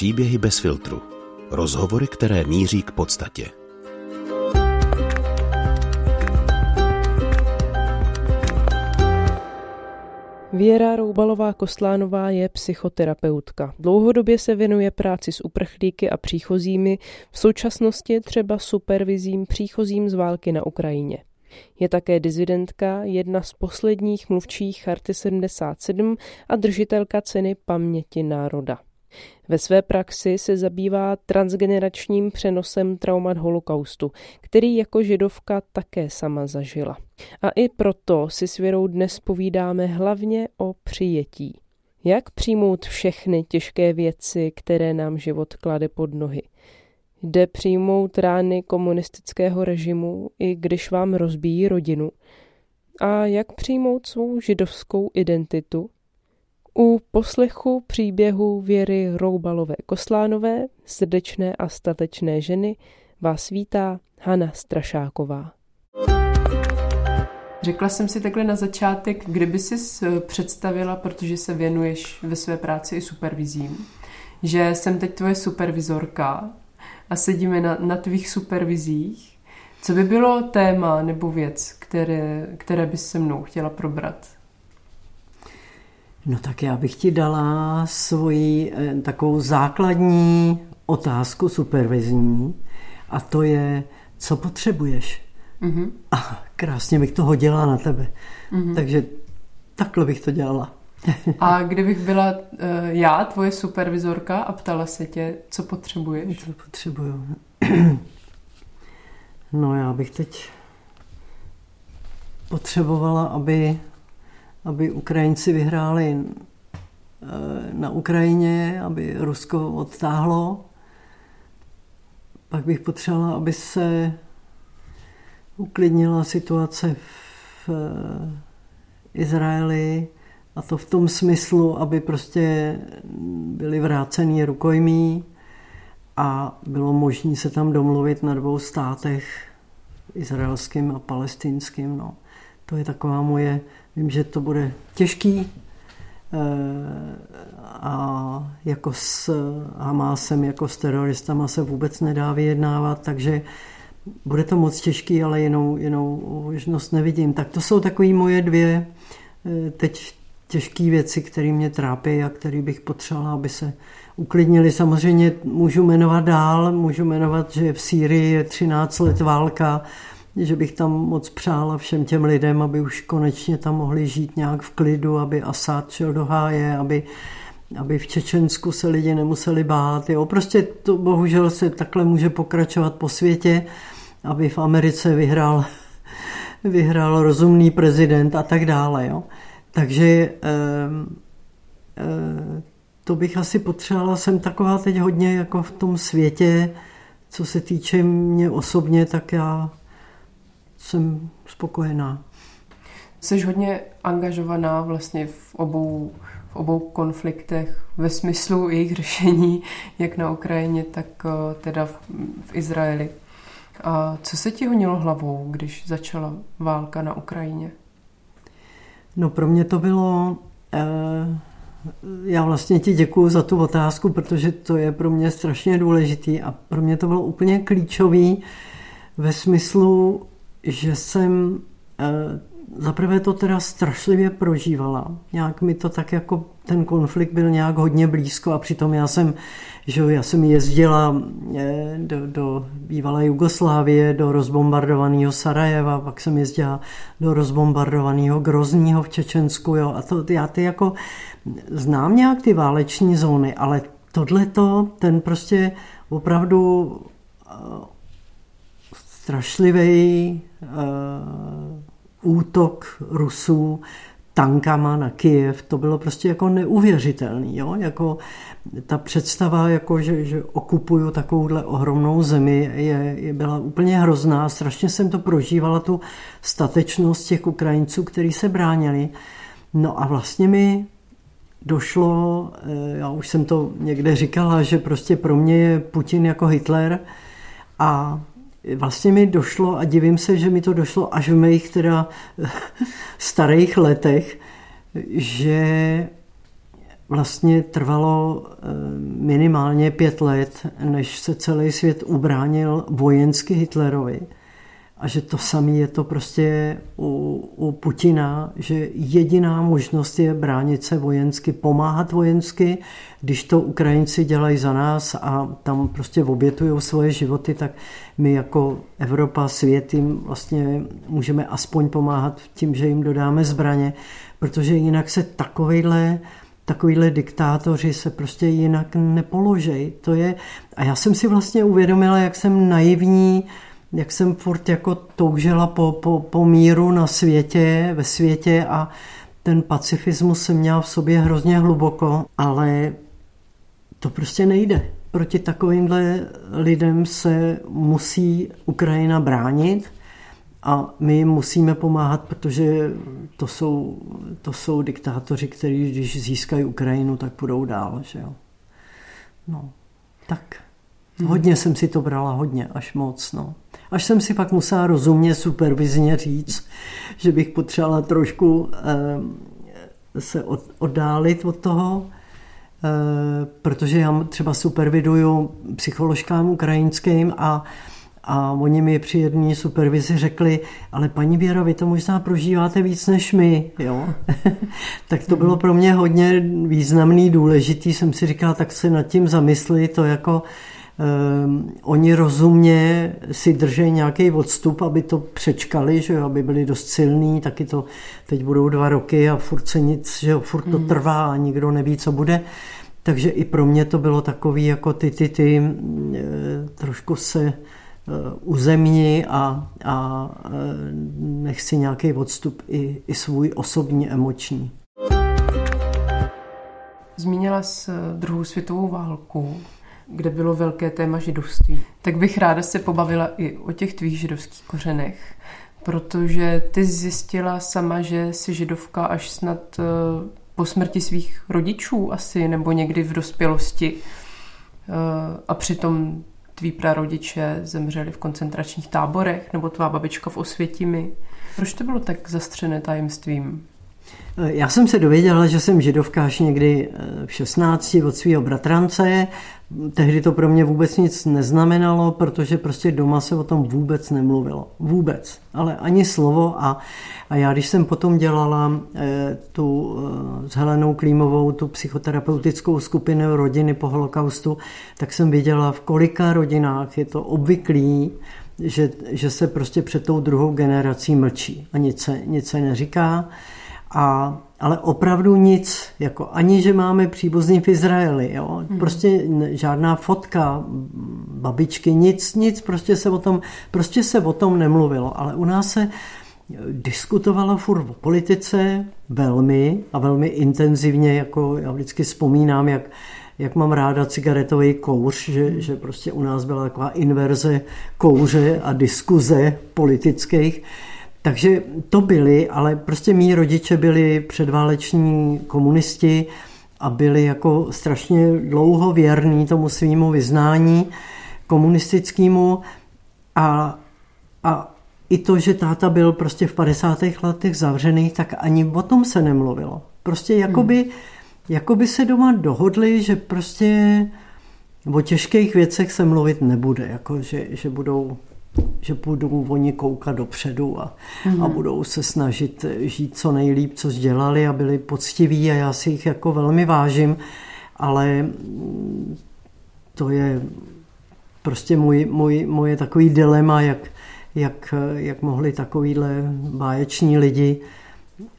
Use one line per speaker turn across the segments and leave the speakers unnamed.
Příběhy bez filtru. Rozhovory, které míří k podstatě.
Věra Roubalová Kostlánová je psychoterapeutka. Dlouhodobě se věnuje práci s uprchlíky a příchozími, v současnosti třeba supervizím příchozím z války na Ukrajině. Je také dizidentka, jedna z posledních mluvčích Charty 77 a držitelka ceny paměti národa. Ve své praxi se zabývá transgeneračním přenosem traumat holokaustu, který jako židovka také sama zažila. A i proto si s Věrou dnes povídáme hlavně o přijetí. Jak přijmout všechny těžké věci, které nám život klade pod nohy? Jde přijmout rány komunistického režimu, i když vám rozbíjí rodinu? A jak přijmout svou židovskou identitu? U poslechu příběhu Věry Roubalové Koslánové, srdečné a statečné ženy, vás vítá Hana Strašáková. Řekla jsem si takhle na začátek, kdyby si představila, protože se věnuješ ve své práci i supervizím, že jsem teď tvoje supervizorka a sedíme na, na tvých supervizích. Co by bylo téma nebo věc, které, které bys se mnou chtěla probrat?
No tak já bych ti dala svoji eh, takovou základní otázku supervizní a to je, co potřebuješ. Mm-hmm. A krásně bych to hodila na tebe. Mm-hmm. Takže takhle bych to dělala.
a kdybych byla uh, já, tvoje supervizorka a ptala se tě, co potřebuješ?
Co potřebuju? no já bych teď potřebovala, aby aby Ukrajinci vyhráli eh, na Ukrajině, aby Rusko odtáhlo. Pak bych potřebovala, aby se uklidnila situace v eh, Izraeli a to v tom smyslu, aby prostě byli vrácený rukojmí a bylo možné se tam domluvit na dvou státech, izraelským a palestinským. No. To je taková moje Vím, že to bude těžký eh, a jako s Hamásem, jako s teroristama se vůbec nedá vyjednávat, takže bude to moc těžký, ale jinou, jinou možnost nevidím. Tak to jsou takové moje dvě eh, teď těžké věci, které mě trápí a které bych potřebovala, aby se uklidnili. Samozřejmě můžu jmenovat dál, můžu jmenovat, že v Sýrii je 13 let válka, že bych tam moc přála všem těm lidem, aby už konečně tam mohli žít nějak v klidu, aby Asad šel do háje, aby, aby v Čečensku se lidi nemuseli bát. Jo. Prostě to bohužel se takhle může pokračovat po světě, aby v Americe vyhrál, vyhrál rozumný prezident a tak dále. Jo. Takže eh, eh, to bych asi potřebovala. Jsem taková teď hodně jako v tom světě, co se týče mě osobně, tak já jsem spokojená.
Jsi hodně angažovaná vlastně v obou, v obou konfliktech ve smyslu jejich řešení, jak na Ukrajině, tak eh, teda v, v Izraeli. A co se ti honilo hlavou, když začala válka na Ukrajině?
No pro mě to bylo... Eh, já vlastně ti děkuji za tu otázku, protože to je pro mě strašně důležitý a pro mě to bylo úplně klíčový ve smyslu že jsem eh, zaprvé to teda strašlivě prožívala. Nějak mi to tak jako ten konflikt byl nějak hodně blízko a přitom já jsem, že já jsem jezdila eh, do, do bývalé Jugoslávie, do rozbombardovaného Sarajeva, pak jsem jezdila do rozbombardovaného Grozního v Čečensku, jo, a to já ty jako znám nějak ty váleční zóny, ale tohleto, ten prostě opravdu eh, strašlivý útok Rusů tankama na Kyjev, to bylo prostě jako neuvěřitelný, jo? Jako ta představa, jako že, že okupuju takovouhle ohromnou zemi, je, je byla úplně hrozná. Strašně jsem to prožívala, tu statečnost těch Ukrajinců, kteří se bránili. No a vlastně mi došlo, eh, já už jsem to někde říkala, že prostě pro mě je Putin jako Hitler a vlastně mi došlo a divím se, že mi to došlo až v mých teda starých letech, že vlastně trvalo eh, minimálně pět let, než se celý svět ubránil vojensky Hitlerovi. A že to samé je to prostě u, u Putina, že jediná možnost je bránit se vojensky, pomáhat vojensky. Když to Ukrajinci dělají za nás a tam prostě obětují svoje životy, tak my jako Evropa, svět jim vlastně můžeme aspoň pomáhat tím, že jim dodáme zbraně, protože jinak se takovejhle takovýhle diktátoři se prostě jinak nepoložej. To je, a já jsem si vlastně uvědomila, jak jsem naivní, jak jsem furt jako toužila po, po, po míru na světě, ve světě a ten pacifismus jsem měla v sobě hrozně hluboko, ale to prostě nejde. Proti takovýmhle lidem se musí Ukrajina bránit a my jim musíme pomáhat, protože to jsou, to jsou diktátoři, kteří když získají Ukrajinu, tak půjdou dál. Že jo? No, tak hmm. hodně jsem si to brala, hodně, až moc. No. Až jsem si pak musela rozumně, supervizně říct, že bych potřebovala trošku eh, se od, oddálit od toho, eh, protože já třeba superviduju psycholožkám ukrajinským a a oni mi při jedné supervizi řekli, ale paní Věro, vy to možná prožíváte víc než my. Jo? tak to bylo pro mě hodně významný, důležitý. Jsem si říkal, tak se nad tím zamysli, to jako um, oni rozumně si drží nějaký odstup, aby to přečkali, že jo, aby byli dost silní, taky to teď budou dva roky a furt se nic, že jo, furt to hmm. trvá a nikdo neví, co bude. Takže i pro mě to bylo takový jako ty, ty, ty, e, trošku se uzemní a, a e, nech si nějaký odstup i, i svůj osobní emoční.
Zmínila jsi druhou světovou válku, kde bylo velké téma židovství. Tak bych ráda se pobavila i o těch tvých židovských kořenech, protože ty zjistila sama, že jsi židovka až snad e, po smrti svých rodičů asi, nebo někdy v dospělosti. E, a přitom tví prarodiče zemřeli v koncentračních táborech, nebo tvá babička v Osvětimi. Proč to bylo tak zastřené tajemstvím?
Já jsem se dověděla, že jsem židovka až někdy eh, v 16 od svého bratrance. Tehdy to pro mě vůbec nic neznamenalo, protože prostě doma se o tom vůbec nemluvilo. Vůbec. Ale ani slovo. A, a já, když jsem potom dělala e, tu e, s Helenou Klímovou, tu psychoterapeutickou skupinu rodiny po holokaustu, tak jsem viděla, v kolika rodinách je to obvyklý, že, že se prostě před tou druhou generací mlčí a nic se, nic se neříká. A, ale opravdu nic, jako ani, že máme příbuzný v Izraeli, jo? Hmm. prostě žádná fotka babičky, nic, nic, prostě se o tom, prostě se o tom nemluvilo, ale u nás se diskutovalo furt o politice velmi a velmi intenzivně, jako já vždycky vzpomínám, jak, jak mám ráda cigaretový kouř, že, že prostě u nás byla taková inverze kouře a diskuze politických. Takže to byli, ale prostě mý rodiče byli předváleční komunisti a byli jako strašně dlouho věrní tomu svýmu vyznání komunistickému a, a i to, že táta byl prostě v 50. letech zavřený, tak ani o tom se nemluvilo. Prostě jakoby, hmm. jakoby se doma dohodli, že prostě o těžkých věcech se mluvit nebude, jako že, že budou že budou oni koukat dopředu a, mm. a mhm. budou se snažit žít co nejlíp, co dělali a byli poctiví a já si jich jako velmi vážím, ale to je prostě můj, můj, moje takový dilema, jak, jak, jak mohli takovýhle báječní lidi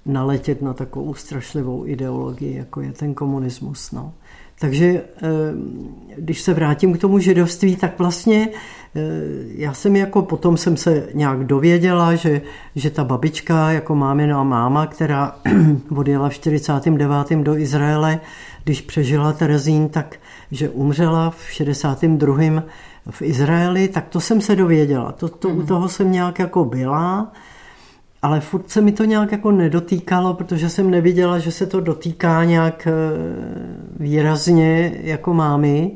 naletět na takovou strašlivou ideologii, jako je ten komunismus. No. Takže eh, když se vrátím k tomu židovství, tak vlastně eh, já jsem jako potom jsem se nějak dověděla, že, že ta babička jako mámina máma, která odjela v 49. do Izraele, když přežila Terezín, tak že umřela v 62. v Izraeli, tak to jsem se dověděla. To, to. U toho jsem nějak jako byla ale furt se mi to nějak jako nedotýkalo, protože jsem neviděla, že se to dotýká nějak eh, výrazně jako mámy.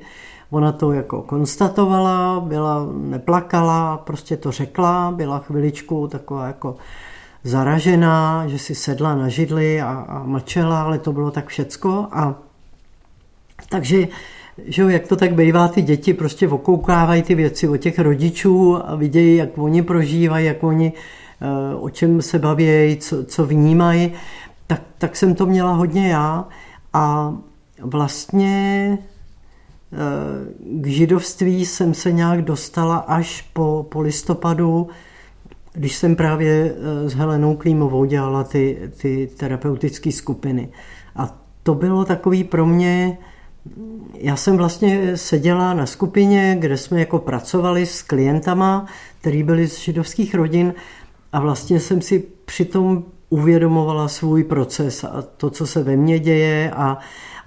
Ona to jako konstatovala, byla, neplakala, prostě to řekla, byla chviličku taková jako zaražená, že si sedla na židli a, a mlčela, ale to bylo tak všecko. A Takže že jo, jak to tak bývá, ty děti prostě okoukávají ty věci od těch rodičů a vidějí, jak oni prožívají, jak oni eh, o čem se baví, co, co vnímají, tak, tak jsem to měla hodně já a vlastně eh, k židovství jsem se nějak dostala až po, po listopadu, když jsem právě eh, s Helenou Klímovou dělala ty, ty terapeutické skupiny. A to bylo takový pro mě, já jsem vlastně seděla na skupině, kde jsme jako pracovali s klientama, který byli z židovských rodin a vlastně jsem si přitom uvědomovala svůj proces a to, co se ve mně děje a,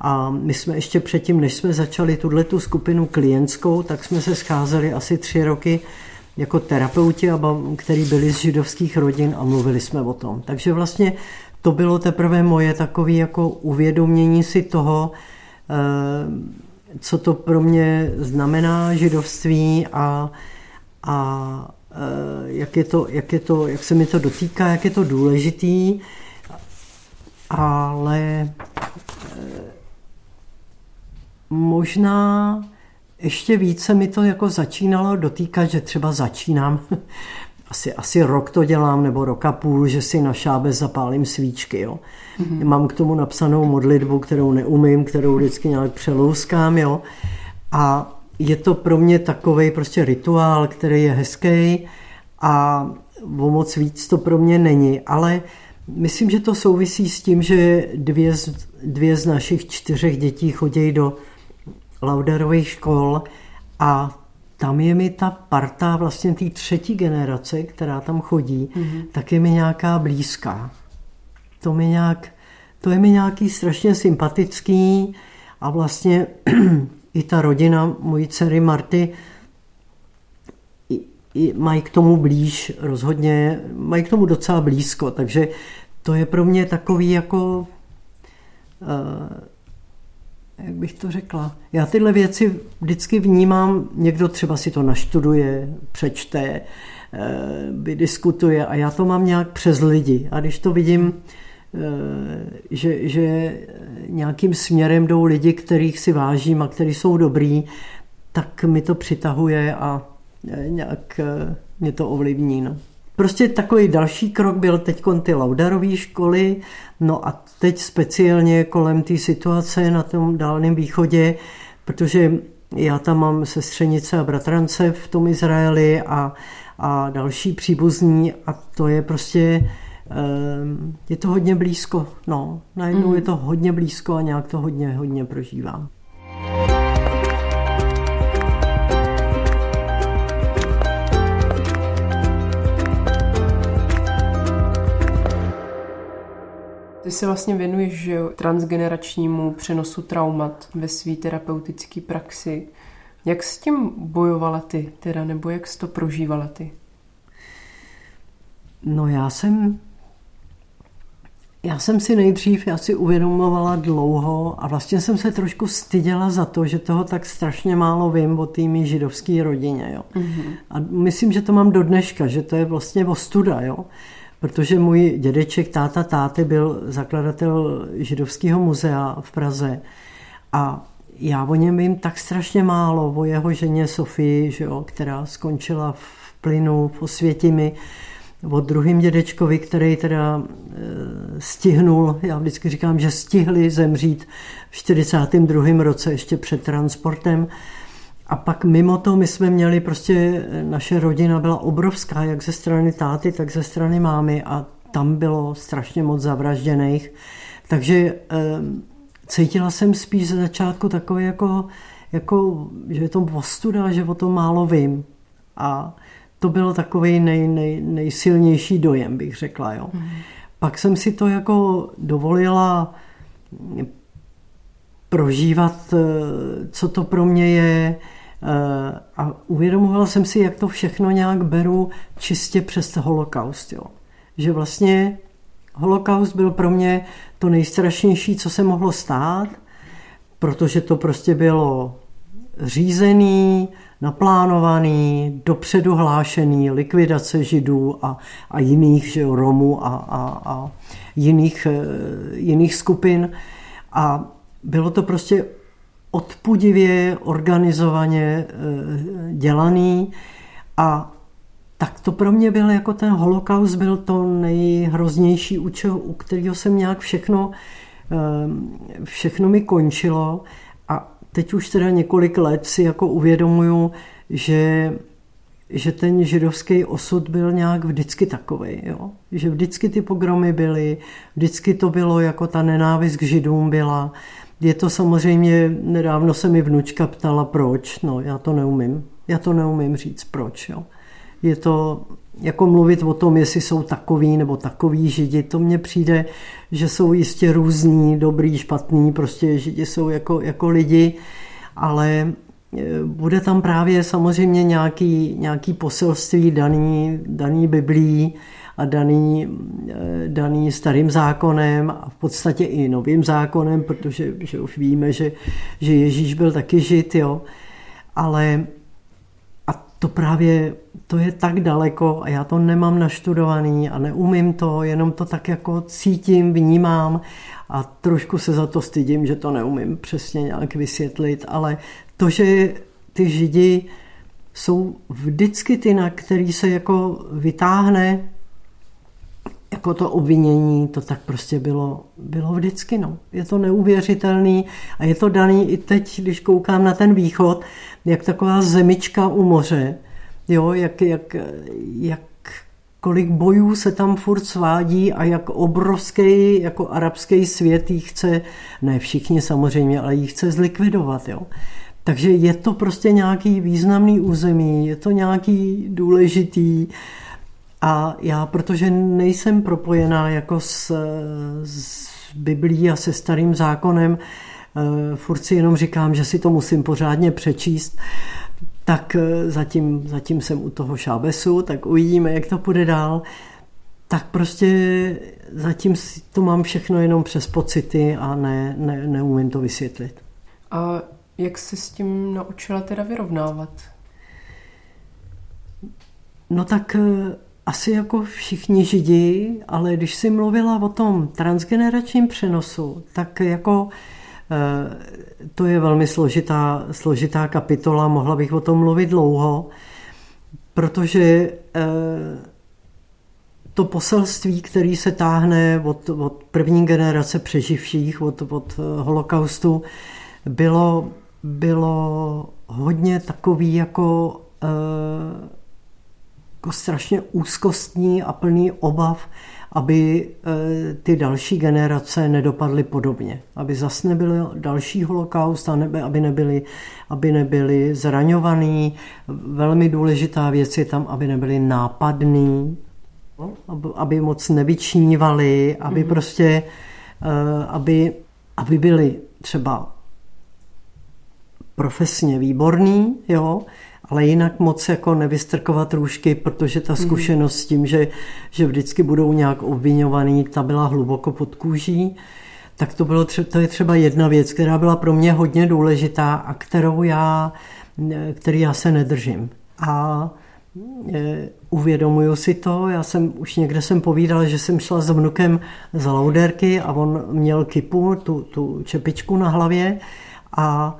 a my jsme ještě předtím, než jsme začali tuhle tu skupinu klientskou, tak jsme se scházeli asi tři roky jako terapeuti, který byli z židovských rodin a mluvili jsme o tom. Takže vlastně to bylo teprve moje takové jako uvědomění si toho, eh, co to pro mě znamená židovství a, a jak, je to, jak, je to, jak se mi to dotýká, jak je to důležitý, ale eh, možná ještě více mi to jako začínalo dotýkat, že třeba začínám, asi, asi rok to dělám, nebo rok a půl, že si na šábe zapálím svíčky. Jo. Mm-hmm. Mám k tomu napsanou modlitbu, kterou neumím, kterou vždycky nějak přelouskám. Jo. A je to pro mě takový prostě rituál, který je hezký a o moc víc to pro mě není, ale myslím, že to souvisí s tím, že dvě z, dvě z našich čtyřech dětí chodí do Lauderových škol a tam je mi ta parta vlastně té třetí generace, která tam chodí, mm-hmm. tak je mi nějaká blízká. To mi nějak, to je mi nějaký strašně sympatický a vlastně i ta rodina mojí dcery Marty i, i mají k tomu blíž rozhodně, mají k tomu docela blízko, takže to je pro mě takový jako uh, jak bych to řekla, já tyhle věci vždycky vnímám, někdo třeba si to naštuduje, přečte, eh, vydiskutuje a já to mám nějak přes lidi. A když to vidím, eh, že, že nějakým směrem jdou lidi, kterých si vážím a kteří jsou dobrý, tak mi to přitahuje a eh, nějak mě to ovlivní. No. Prostě takový další krok byl teď ty Laudarové školy, no a teď speciálně kolem té situace na tom Dálném východě, protože já tam mám sestřenice a bratrance v tom Izraeli a, a další příbuzní a to je prostě, je to hodně blízko, no, najednou mm. je to hodně blízko a nějak to hodně, hodně prožívám.
Ty se vlastně věnuješ že transgeneračnímu přenosu traumat ve své terapeutické praxi. Jak s tím bojovala ty, teda, nebo jak jsi to prožívala ty?
No já jsem já jsem si nejdřív, já si uvědomovala dlouho a vlastně jsem se trošku styděla za to, že toho tak strašně málo vím o té židovské rodině. Jo. Mm-hmm. A myslím, že to mám do dneška, že to je vlastně ostuda. Jo protože můj dědeček, táta táty byl zakladatel židovského muzea v Praze a já o něm vím tak strašně málo, o jeho ženě Sofii, že jo, která skončila v plynu v Osvětimi, o druhým dědečkovi, který teda e, stihnul, já vždycky říkám, že stihli zemřít v 42. roce ještě před transportem, a pak mimo to my jsme měli prostě, naše rodina byla obrovská, jak ze strany táty, tak ze strany mámy a tam bylo strašně moc zavražděných. Takže e, cítila jsem spíš ze začátku takové jako, jako, že je to ostuda, že o tom málo vím. A to bylo takový nej, nej, nejsilnější dojem, bych řekla. Jo. Mm. Pak jsem si to jako dovolila prožívat, eh, co to pro mě je, Eh, a uvědomovala jsem si, jak to všechno nějak beru čistě přes holokaust. Jo. Že vlastně holokaust byl pro mě to nejstrašnější, co se mohlo stát, protože to prostě bylo řízený, naplánovaný, dopředu hlášený likvidace židů a, a jiných že, Romů a, a, a jiných, eh, jiných skupin. A bylo to prostě odpudivě, organizovaně eh, dělaný a tak to pro mě byl jako ten holokaust, byl to nejhroznější účel, u kterého jsem nějak všechno, eh, všechno mi končilo a teď už teda několik let si jako uvědomuju, že že ten židovský osud byl nějak vždycky takový, jo? že vždycky ty pogromy byly, vždycky to bylo jako ta nenávist k židům byla. Je to samozřejmě, nedávno se mi vnučka ptala proč, no já to neumím, já to neumím říct proč. Jo? Je to jako mluvit o tom, jestli jsou takový nebo takový židi, to mně přijde, že jsou jistě různí, dobrý, špatný, prostě židi jsou jako, jako lidi, ale bude tam právě samozřejmě nějaký, nějaký poselství daný, daný Biblí a daný, daný starým zákonem a v podstatě i novým zákonem, protože že už víme, že, že Ježíš byl taky žid, jo. Ale a to právě, to je tak daleko a já to nemám naštudovaný a neumím to, jenom to tak jako cítím, vnímám a trošku se za to stydím, že to neumím přesně nějak vysvětlit, ale to, že ty židi jsou vždycky ty, na který se jako vytáhne jako to obvinění, to tak prostě bylo, bylo vždycky. No. Je to neuvěřitelný a je to daný i teď, když koukám na ten východ, jak taková zemička u moře, jo, jak, jak, jak kolik bojů se tam furt svádí a jak obrovský jako arabský svět jí chce, ne všichni samozřejmě, ale jí chce zlikvidovat. Jo. Takže je to prostě nějaký významný území, je to nějaký důležitý a já, protože nejsem propojená jako s, s Biblí a se starým zákonem, eh, furt si jenom říkám, že si to musím pořádně přečíst, tak eh, zatím, zatím jsem u toho šábesu, tak uvidíme, jak to půjde dál. Tak prostě zatím to mám všechno jenom přes pocity a ne, ne, neumím to vysvětlit.
A jak se s tím naučila teda vyrovnávat?
No tak eh, asi jako všichni židi, ale když si mluvila o tom transgeneračním přenosu, tak jako to je velmi složitá, složitá kapitola, mohla bych o tom mluvit dlouho, protože eh, to poselství, který se táhne od, od první generace přeživších, od, od holokaustu, bylo bylo hodně takový jako, eh, jako strašně úzkostní a plný obav, aby eh, ty další generace nedopadly podobně. Aby zase nebyl další holokaust, aby, nebyli, aby nebyli zraňovaný. Velmi důležitá věc je tam, aby nebyli nápadný, aby moc nevyčnívali, aby mm-hmm. prostě, eh, aby, aby byli třeba profesně výborný, jo, ale jinak moc jako nevystrkovat růžky, protože ta mhm. zkušenost s tím, že, že vždycky budou nějak obvinovaný, ta byla hluboko pod kůží, tak to, bylo, to je třeba jedna věc, která byla pro mě hodně důležitá a kterou já, který já se nedržím. A e, uvědomuju si to, já jsem už někde jsem povídal, že jsem šla s vnukem za lauderky a on měl kipu, tu, tu čepičku na hlavě a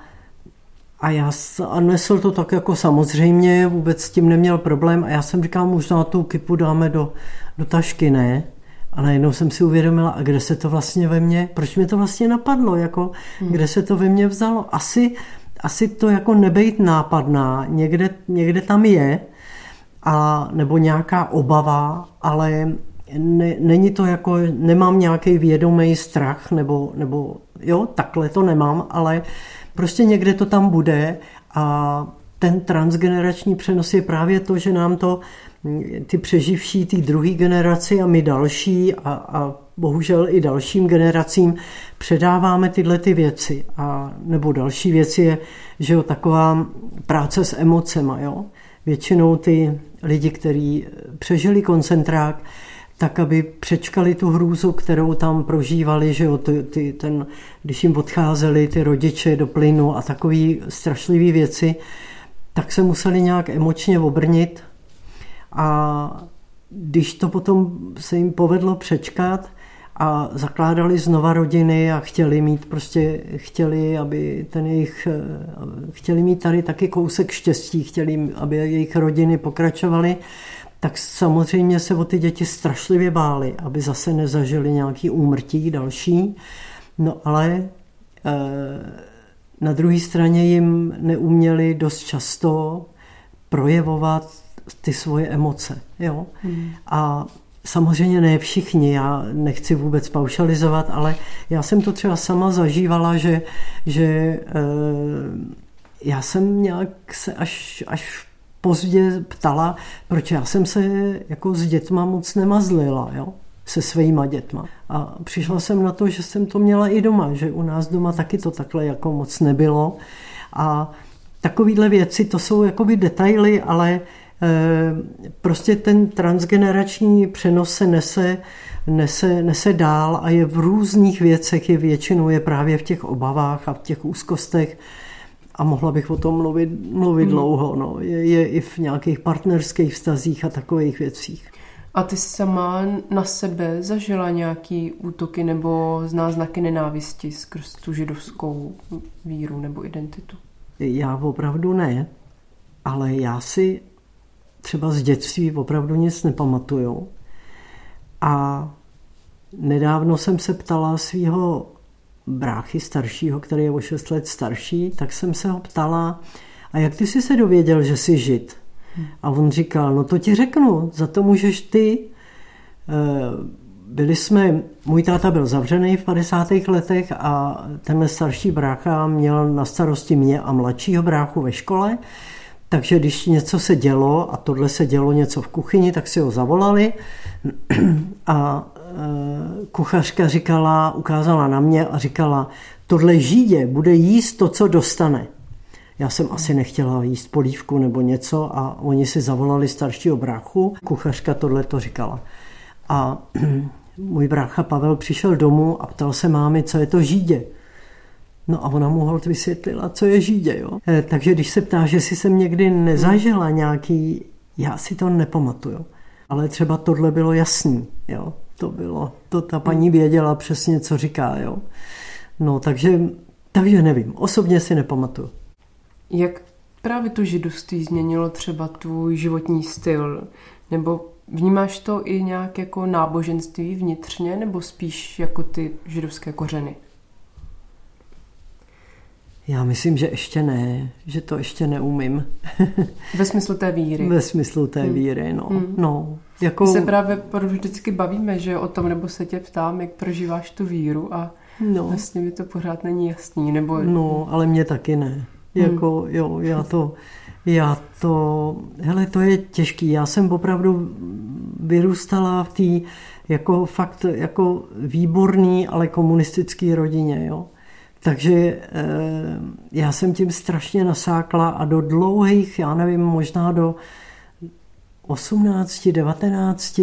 a já a nesl to tak jako samozřejmě, vůbec s tím neměl problém a já jsem říkal, možná tu kypu dáme do, do tašky, ne? A najednou jsem si uvědomila, a kde se to vlastně ve mně, proč mě to vlastně napadlo, jako hmm. kde se to ve mně vzalo. Asi, asi to jako nebejt nápadná, někde, někde tam je, a, nebo nějaká obava, ale ne, není to jako, nemám nějaký vědomý strach, nebo, nebo jo, takhle to nemám, ale Prostě někde to tam bude a ten transgenerační přenos je právě to, že nám to ty přeživší, ty druhé generaci a my další a, a bohužel i dalším generacím předáváme tyhle ty věci. A, nebo další věc je, že jo, taková práce s emocema. Jo? Většinou ty lidi, kteří přežili koncentrák, tak aby přečkali tu hrůzu, kterou tam prožívali, že jo, ty, ty, ten, když jim odcházeli ty rodiče do plynu a takové strašlivé věci, tak se museli nějak emočně obrnit. A když to potom se jim povedlo přečkat a zakládali znova rodiny a chtěli mít prostě, chtěli, aby ten jejich, chtěli mít tady taky kousek štěstí, chtěli, aby jejich rodiny pokračovaly, tak samozřejmě se o ty děti strašlivě báli, aby zase nezažili nějaký úmrtí další. No ale na druhé straně jim neuměli dost často projevovat ty svoje emoce. Jo? Hmm. A samozřejmě ne všichni, já nechci vůbec paušalizovat, ale já jsem to třeba sama zažívala, že, že e, já jsem nějak se až, až pozdě ptala, proč já jsem se jako s dětma moc nemazlila. Jo? se svýma dětma. A přišla jsem na to, že jsem to měla i doma, že u nás doma taky to takhle jako moc nebylo. A takovýhle věci, to jsou jakoby detaily, ale eh, prostě ten transgenerační přenos se nese, nese, nese dál a je v různých věcech, je většinou je právě v těch obavách a v těch úzkostech a mohla bych o tom mluvit, mluvit hmm. dlouho. No. Je, je i v nějakých partnerských vztazích a takových věcích.
A ty sama na sebe zažila nějaký útoky nebo zná znaky nenávisti skrz tu židovskou víru nebo identitu?
Já opravdu ne, ale já si třeba z dětství opravdu nic nepamatuju. A nedávno jsem se ptala svého bráchy staršího, který je o 6 let starší, tak jsem se ho ptala, a jak ty jsi se dověděl, že jsi žid? A on říkal, no to ti řeknu, za to můžeš ty. Eh, byli jsme, můj táta byl zavřený v 50. letech a tenhle starší brácha měl na starosti mě a mladšího bráchu ve škole, takže když něco se dělo a tohle se dělo něco v kuchyni, tak si ho zavolali a kuchařka říkala, ukázala na mě a říkala, tohle žídě bude jíst to, co dostane. Já jsem asi nechtěla jíst polívku nebo něco a oni si zavolali staršího bráchu. Kuchařka tohle to říkala. A můj brácha Pavel přišel domů a ptal se mámy, co je to žídě. No a ona mu hold vysvětlila, co je žídě. Jo? E, takže když se ptá, že si jsem někdy nezažila nějaký, já si to nepamatuju. Ale třeba tohle bylo jasný. Jo? To bylo, to ta paní věděla přesně, co říká. Jo? No takže, takže nevím, osobně si nepamatuju.
Jak právě to židovství změnilo třeba tvůj životní styl? Nebo vnímáš to i nějak jako náboženství vnitřně, nebo spíš jako ty židovské kořeny?
Já myslím, že ještě ne, že to ještě neumím.
Ve smyslu té víry.
Ve smyslu té hmm. víry, no. Hmm. no
jako... My se právě vždycky bavíme, že o tom, nebo se tě ptám, jak prožíváš tu víru a no. vlastně mi to pořád není jasný. Nebo...
No, ale mě taky ne. Hmm. Jako, jo, já to, já to, hele, to je těžký. Já jsem opravdu vyrůstala v té jako fakt jako výborný, ale komunistický rodině, jo. Takže e, já jsem tím strašně nasákla a do dlouhých, já nevím, možná do 18, 19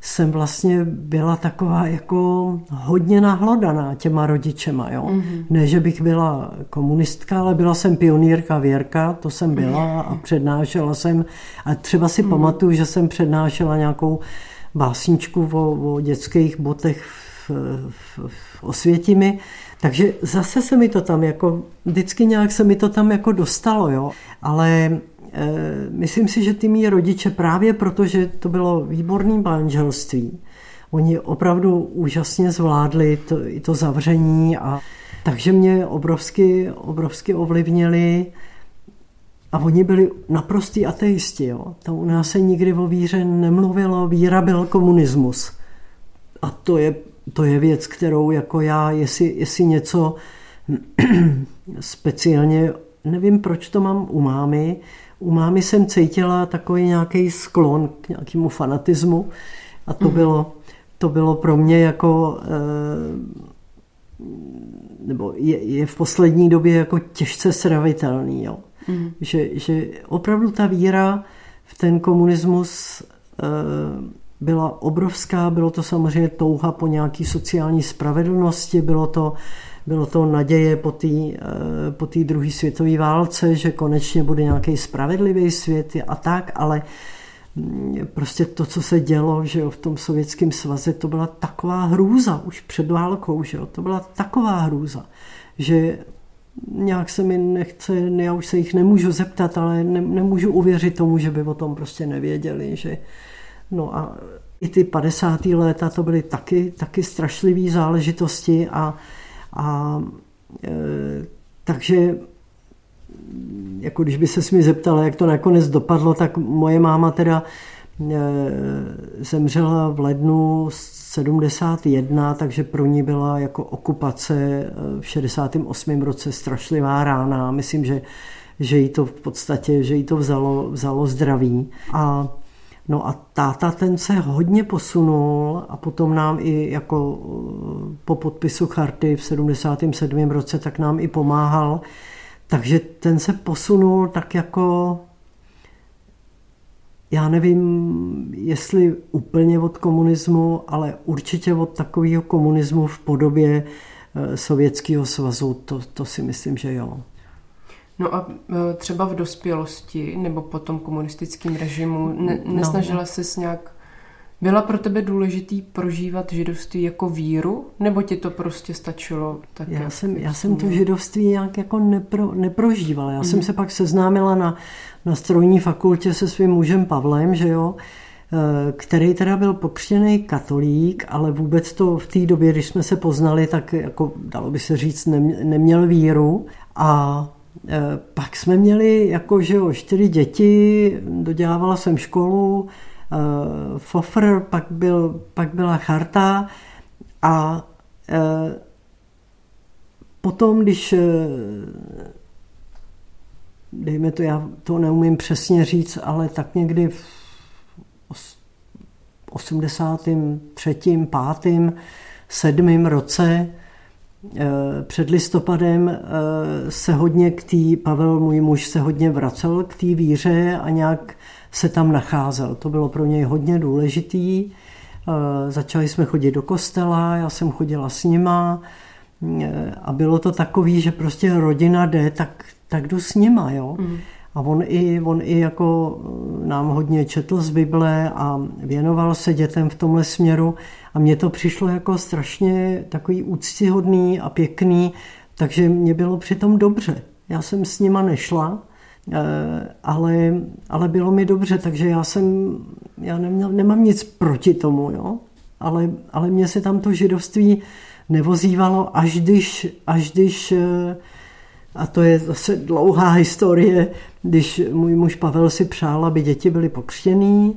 jsem vlastně byla taková jako hodně nahlodaná těma rodičema. Jo? Mm-hmm. Ne, že bych byla komunistka, ale byla jsem pionýrka Věrka, to jsem byla a přednášela jsem. A třeba si mm-hmm. pamatuju, že jsem přednášela nějakou básničku o, o dětských botech v, v, v Osvětimi. Takže zase se mi to tam jako, vždycky nějak se mi to tam jako dostalo, jo. Ale Eh, myslím si, že ty mý rodiče právě proto, že to bylo výborný manželství, oni opravdu úžasně zvládli to, i to zavření a takže mě obrovsky, obrovsky ovlivnili a oni byli naprostí ateisti. Jo. To u nás se nikdy o víře nemluvilo, víra byl komunismus. A to je, to je věc, kterou jako já, jestli, jestli něco speciálně, nevím, proč to mám u mámy, u mámy jsem cítila takový nějaký sklon k nějakému fanatismu a to, mm. bylo, to bylo pro mě jako eh, nebo je, je v poslední době jako těžce sravitelný. Jo. Mm. Že, že opravdu ta víra v ten komunismus eh, byla obrovská, bylo to samozřejmě touha po nějaké sociální spravedlnosti, bylo to bylo to naděje po té eh, po druhé světové válce, že konečně bude nějaký spravedlivý svět a tak, ale prostě to, co se dělo že jo, v tom sovětském svaze, to byla taková hrůza už před válkou, že jo, to byla taková hrůza, že nějak se mi nechce, já už se jich nemůžu zeptat, ale ne, nemůžu uvěřit tomu, že by o tom prostě nevěděli, že no a i ty 50. léta to byly taky, taky strašlivé záležitosti a, a e, takže jako když by se mi zeptala, jak to nakonec dopadlo, tak moje máma teda e, zemřela v lednu 71, takže pro ní byla jako okupace e, v 68. roce strašlivá rána. Myslím, že, že jí to v podstatě, že jí to vzalo, vzalo zdraví. A No a táta ten se hodně posunul a potom nám i jako po podpisu charty v 77. roce, tak nám i pomáhal takže ten se posunul tak jako, já nevím, jestli úplně od komunismu, ale určitě od takového komunismu v podobě eh, Sovětského svazu, to, to si myslím, že jo.
No a eh, třeba v dospělosti nebo po tom komunistickém režimu ne, no. nesnažila no. se nějak byla pro tebe důležitý prožívat židovství jako víru, nebo ti to prostě stačilo? Tak
já, jsem, já jsem to židovství nějak jako nepro, neprožívala. Já mm. jsem mhm. se pak seznámila na, na strojní fakultě se svým mužem Pavlem, že jo, eh, který teda byl pokřtěný katolík, ale vůbec to v té době, když jsme se poznali, tak jako dalo by se říct, neměl víru a pak jsme měli jako, že jo, čtyři děti, dodělávala jsem školu, uh, Fofr, pak, byl, pak byla charta a uh, potom, když dejme to, já to neumím přesně říct, ale tak někdy v 83., 5., 7. roce před listopadem se hodně k té, Pavel, můj muž, se hodně vracel k té víře a nějak se tam nacházel. To bylo pro něj hodně důležitý. Eh, začali jsme chodit do kostela, já jsem chodila s nima eh, a bylo to takový, že prostě rodina jde, tak, tak jdu s nima, jo. Mm. A on i, on i jako eh, nám hodně četl z Bible a věnoval se dětem v tomhle směru a mně to přišlo jako strašně takový úctihodný a pěkný, takže mě bylo přitom dobře. Já jsem s nima nešla, Eh, ale, ale bylo mi dobře, takže já jsem, já neměl, nemám nic proti tomu, jo? Ale, ale mě se tam to židovství nevozívalo, až když, až když eh, a to je zase dlouhá historie, když můj muž Pavel si přál, aby děti byly pokřtěný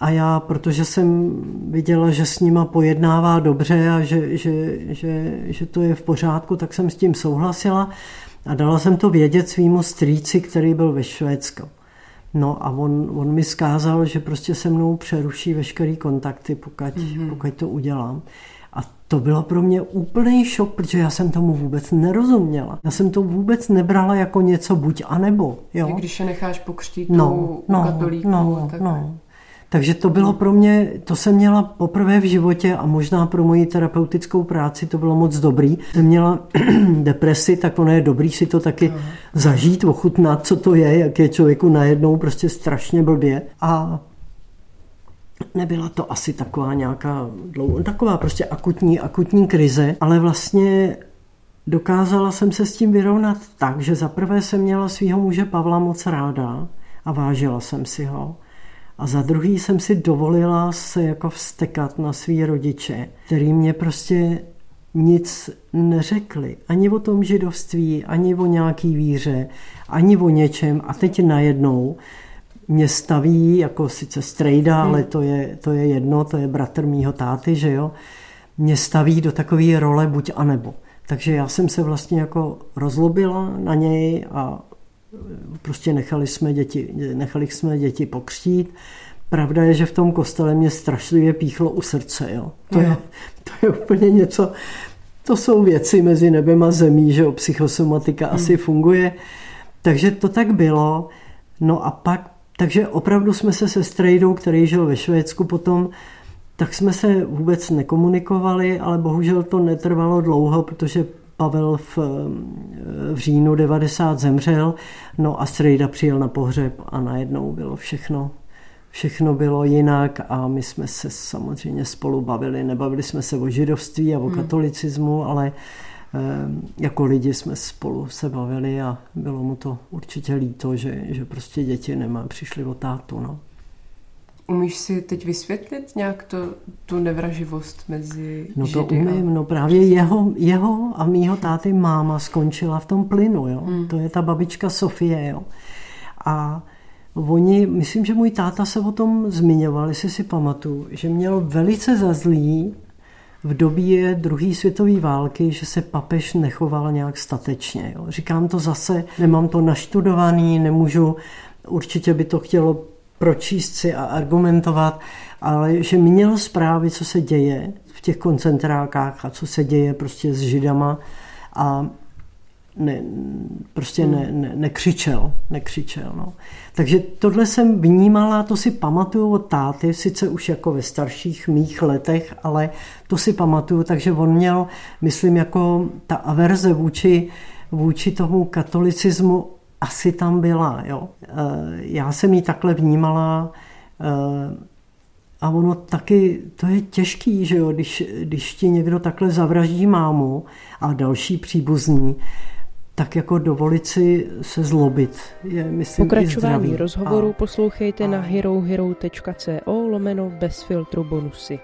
a já, protože jsem viděla, že s nima pojednává dobře a že, že, že, že to je v pořádku, tak jsem s tím souhlasila a dala jsem to vědět svýmu strýci, který byl ve Švédsku. No a on, on mi skázal, že prostě se mnou přeruší veškerý kontakty, pokud, mm-hmm. pokud to udělám. To bylo pro mě úplný šok, protože já jsem tomu vůbec nerozuměla. Já jsem to vůbec nebrala jako něco buď a nebo. Jo?
Když se necháš pokřtít no, u
no,
katolíků.
No, tak... no. Takže to bylo pro mě, to jsem měla poprvé v životě a možná pro moji terapeutickou práci to bylo moc dobrý. Jsem měla depresi, tak ono je dobrý si to taky no. zažít, ochutnat, co to je, jak je člověku najednou prostě strašně blbě. A nebyla to asi taková nějaká dlouho, taková prostě akutní, akutní krize, ale vlastně dokázala jsem se s tím vyrovnat tak, že zaprvé jsem měla svého muže Pavla moc ráda a vážila jsem si ho. A za druhý jsem si dovolila se jako vstekat na svý rodiče, který mě prostě nic neřekli. Ani o tom židovství, ani o nějaký víře, ani o něčem. A teď najednou mě staví, jako sice strejda, hmm. ale to je, to je jedno, to je bratr mýho táty, že jo, mě staví do takové role buď a nebo. Takže já jsem se vlastně jako rozlobila na něj a prostě nechali jsme děti, nechali jsme děti pokřtít. Pravda je, že v tom kostele mě strašlivě píchlo u srdce. Jo. To, je, to je úplně něco, to jsou věci mezi nebem a zemí, že o psychosomatika hmm. asi funguje. Takže to tak bylo. No a pak, takže opravdu jsme se se Strejdou, který žil ve Švédsku potom, tak jsme se vůbec nekomunikovali, ale bohužel to netrvalo dlouho, protože Pavel v, v říjnu 90 zemřel, no a Strejda přijel na pohřeb a najednou bylo všechno, všechno bylo jinak a my jsme se samozřejmě spolu bavili. Nebavili jsme se o židovství a o hmm. katolicismu, ale jako lidi jsme spolu se bavili a bylo mu to určitě líto, že, že prostě děti nemá, přišli o tátu. No.
Umíš si teď vysvětlit nějak to, tu nevraživost mezi
No to Židy umím, a... no právě jeho, jeho a mýho táty máma skončila v tom plynu, jo. Hmm. To je ta babička Sofie, jo. A oni, myslím, že můj táta se o tom zmiňoval, jestli si pamatuju, že měl velice za zlý v době druhé světové války, že se papež nechoval nějak statečně. Jo. Říkám to zase, nemám to naštudovaný, nemůžu, určitě by to chtělo pročíst si a argumentovat, ale že měl zprávy, co se děje v těch koncentrákách a co se děje prostě s židama a ne, prostě ne, ne, nekřičel, nekřičel. No. Takže tohle jsem vnímala, to si pamatuju od táty, sice už jako ve starších mých letech, ale to si pamatuju, takže on měl, myslím, jako ta averze vůči, vůči tomu katolicismu asi tam byla. Jo. Eh, já jsem ji takhle vnímala eh, a ono taky, to je těžký, že jo, když, když ti někdo takhle zavraždí mámu a další příbuzní, tak jako dovolit si se zlobit je, myslím,
Pokračování rozhovoru a, poslouchejte a... na herohero.co lomeno bez filtru bonusy.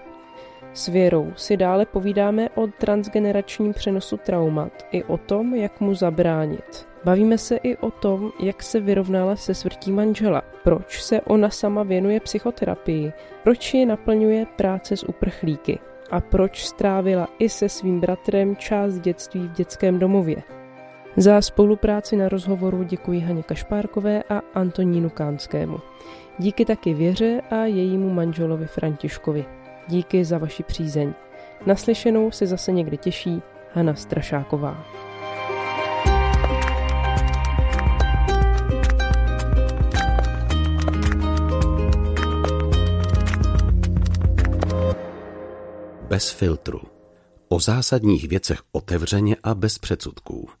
S Věrou si dále povídáme o transgeneračním přenosu traumat i o tom, jak mu zabránit. Bavíme se i o tom, jak se vyrovnala se smrtí manžela, proč se ona sama věnuje psychoterapii, proč ji naplňuje práce s uprchlíky a proč strávila i se svým bratrem část dětství v dětském domově. Za spolupráci na rozhovoru děkuji Haně Kašpárkové a Antonínu Kánskému. Díky taky Věře a jejímu manželovi Františkovi. Díky za vaši přízeň. Naslyšenou se zase někdy těší Hana Strašáková.
Bez filtru. O zásadních věcech otevřeně a bez předsudků.